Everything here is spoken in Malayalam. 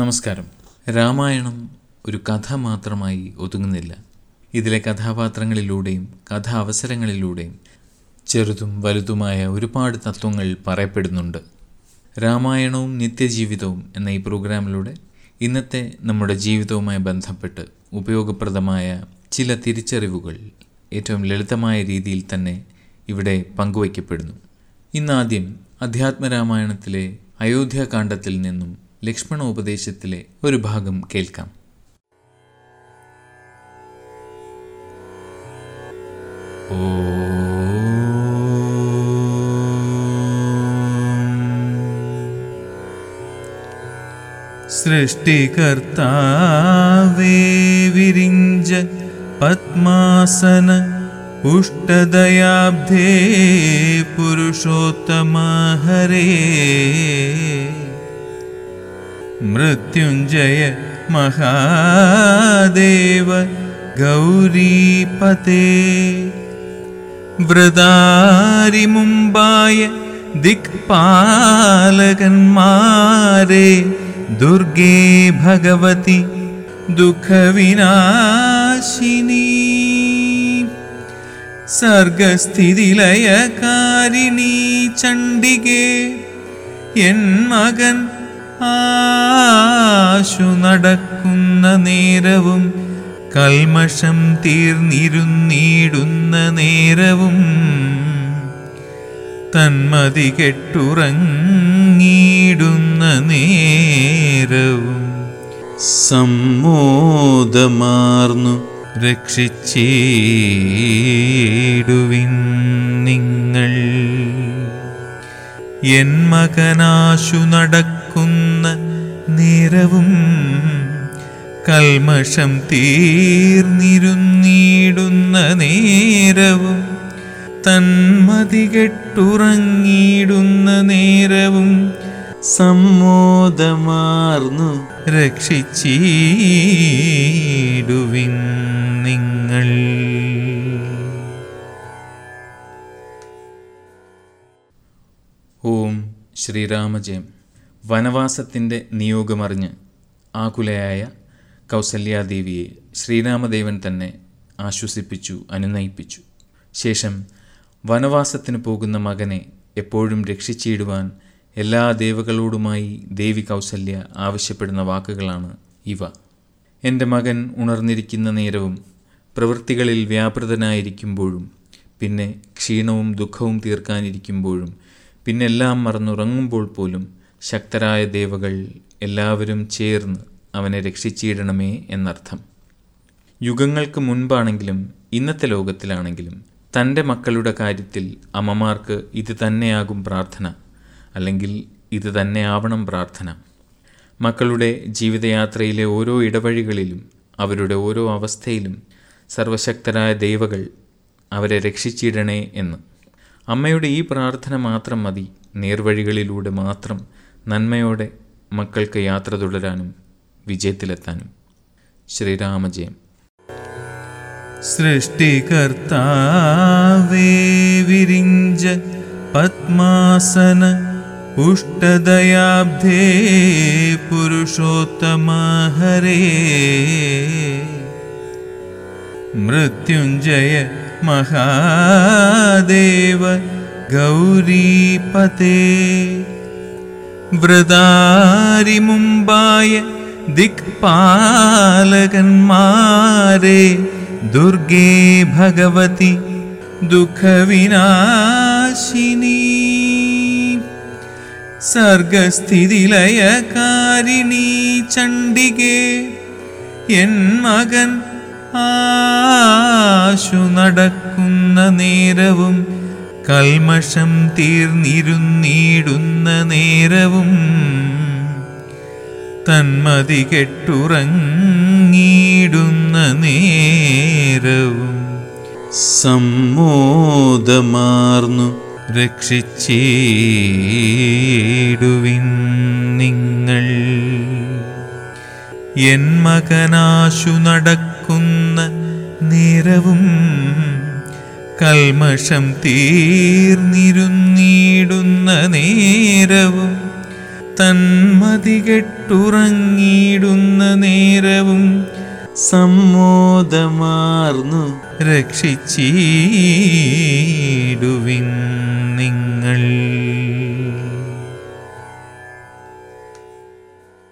നമസ്കാരം. രാമായണം ഒരു കഥ മാത്രമായി ഒതുങ്ങുന്നില്ല. ഇതിലെ കഥാപാത്രങ്ങളിലൂടെയും കഥാവസരങ്ങളിലൂടെയും ചെറുതും വലുതുമായ ഒരുപാട് തത്വങ്ങൾ പറയപ്പെടുന്നുണ്ട്. രാമായണവും നിത്യജീവിതവും എന്ന ഈ പ്രോഗ്രാമിലൂടെ ഇന്നത്തെ നമ്മുടെ ജീവിതവുമായി ബന്ധപ്പെട്ട് ഉപയോഗപ്രദമായ ചില തിരിച്ചറിവുകൾ ഏറ്റവും ലളിതമായ രീതിയിൽ തന്നെ ഇവിടെ പങ്കുവയ്ക്കപ്പെടുന്നു. ഇന്നാദ്യം അധ്യാത്മരാമായണത്തിലെ അയോധ്യാകാന്ഡത്തിൽ നിന്നും ലക്ഷ്മണ ഉപദേശത്തിലെ ഒരു ഭാഗം കേൾക്കാം സൃഷ്ടികർത്താവേ വിരിഞ്ച പത്മാസന ഉഷ്ടദയാബ്ധേ പുരുഷോത്തമ ഹരേ मृत्युञ्जय महादेव गौरीपते। व्रदारिमुम्बाय दिक्पालगन्मारे दुर्गे भगवति दुःखविनाशिनी। सर्गस्थितिलयकारिणी चण्डिके यन्मगन् ആശു നടക്കുന്ന നേരവും കൽമഷം തീർന്നിരുന്നിടുന്ന നേരവും തന്മതി കെട്ടുറങ്ങിടുന്ന നേരവും സമ്മോദമാർന്നു രക്ഷിച്ചേടുവിൻ നിങ്ങൾ. എൻ മകനാശു നടക്കുന്ന നേരവും കൽമഷം തീർന്നിരുന്നിടുന്ന നേരവും തന്മതി കെട്ടുറങ്ങിയിടുന്ന നേരവും സമ്മോദമാർന്നു രക്ഷിച്ചിടുവിൻ നിങ്ങൾ. ഓം ശ്രീരാമജയം. വനവാസത്തിന്റെ നിയോഗമറിഞ്ഞ് ആകുലയായ കൗസല്യാദേവിയെ ശ്രീരാമദേവൻ തന്നെ ആശ്വസിപ്പിച്ചു അനുനയിപ്പിച്ചു. ശേഷം വനവാസത്തിന് പോകുന്ന മകനെ എപ്പോഴും രക്ഷിച്ചിടുവാൻ എല്ലാ ദേവകളോടുമായി ദേവി കൗസല്യ ആവശ്യപ്പെടുന്ന വാക്കുകളാണ് ഇവ. എന്റെ മകൻ ഉണർന്നിരിക്കുന്ന നേരവും പ്രവൃത്തികളിൽ വ്യാപൃതനായിരിക്കുമ്പോഴും പിന്നെ ക്ഷീണവും ദുഃഖവും തീർക്കാനിരിക്കുമ്പോഴും പിന്നെല്ലാം മറന്നുറങ്ങുമ്പോൾ പോലും ശക്തരായ ദേവകൾ എല്ലാവരും ചേർന്ന് അവനെ രക്ഷിച്ചിടണമേ എന്നർത്ഥം. യുഗങ്ങൾക്ക് മുൻപാണെങ്കിലും ഇന്നത്തെ ലോകത്തിലാണെങ്കിലും തന്റെ മക്കളുടെ കാര്യത്തിൽ അമ്മമാർക്ക് ഇത് തന്നെയാകും പ്രാർത്ഥന അല്ലെങ്കിൽ ഇത് തന്നെയാവണം പ്രാർത്ഥന. മക്കളുടെ ജീവിതയാത്രയിലെ ഓരോ ഇടവഴികളിലും അവരുടെ ഓരോ അവസ്ഥയിലും സർവശക്തരായ ദൈവകൾ അവരെ രക്ഷിച്ചിടണേ എന്ന്. അമ്മയുടെ ഈ പ്രാർത്ഥന മാത്രം മതി നേർവഴികളിലൂടെ മാത്രം നന്മയോടെ മക്കൾക്ക് യാത്ര തുടരാനും വിജയത്തിലെത്താനും. ശ്രീരാമജയം. സൃഷ്ടികർത്താവേ വിരിഞ്ച പത്മാസന പുഷ്ടദയാബ്ധേ പുരുഷോത്തമ ഹരേ മൃത്യുഞ്ജയ മഹാദേവ ഗൗരീപതേ. വൃതാരി മുമ്പായ ദിക്പാലകന്മാരെ ദുർഗേ ഭഗവതി ദുഃഖവിനാശിനി. സർഗസ്ഥിതിലയകാരിണി ചണ്ഡികേ എൻ മകൻ ആശു നടക്കുന്ന നേരവും കൽമഷം തീർന്നിരുന്നിടുന്ന നേരവും തന്മതി കെട്ടുറങ്ങിടുന്ന നേരവും സമ്മോദമാർന്നു രക്ഷിച്ചേടുവിൻ നിങ്ങൾ. എൻ മകനാശു നടക്കുന്ന നേരവും കൽമഷം തീർന്നിരുന്നിടുന്ന നേരവും തന്മതികെട്ടുറങ്ങിയിടുന്ന നേരവും സമ്മോദമാർന്നു രക്ഷിച്ചീടുവിൻ നിങ്ങൾ.